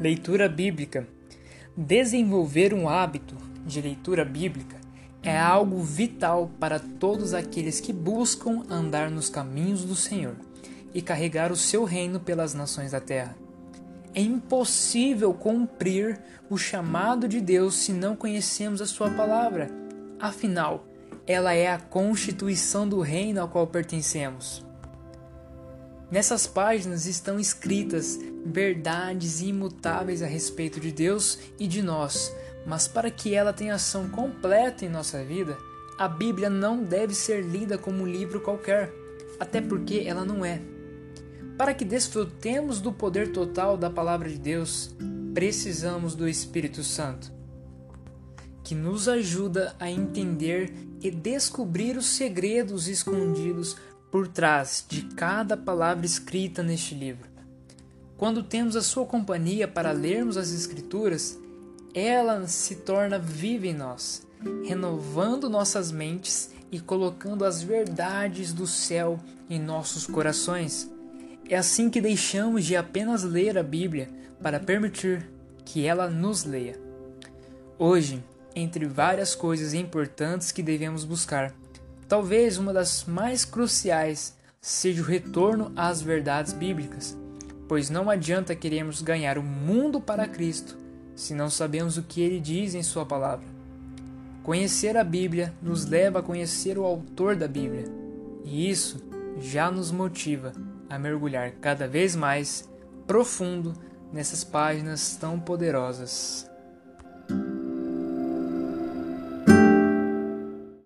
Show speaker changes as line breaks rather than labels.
Leitura bíblica. Desenvolver um hábito de leitura bíblica é algo vital para todos aqueles que buscam andar nos caminhos do Senhor e carregar o seu reino pelas nações da terra. É impossível cumprir o chamado de Deus se não conhecemos a Sua palavra. Afinal, ela é a constituição do reino ao qual pertencemos. Nessas páginas estão escritas verdades imutáveis a respeito de Deus e de nós, mas para que ela tenha ação completa em nossa vida, a Bíblia não deve ser lida como um livro qualquer, até porque ela não é. Para que desfrutemos do poder total da Palavra de Deus, precisamos do Espírito Santo, que nos ajuda a entender e descobrir os segredos escondidos por trás de cada palavra escrita neste livro. Quando temos a sua companhia para lermos as Escrituras, ela se torna viva em nós, renovando nossas mentes e colocando as verdades do céu em nossos corações. É assim que deixamos de apenas ler a Bíblia para permitir que ela nos leia. Hoje, entre várias coisas importantes que devemos buscar, Talvez uma das mais cruciais seja o retorno às verdades bíblicas, pois não adianta queremos ganhar o mundo para Cristo se não sabemos o que ele diz em Sua palavra. Conhecer a Bíblia nos leva a conhecer o autor da Bíblia, e isso já nos motiva a mergulhar cada vez mais profundo nessas páginas tão poderosas.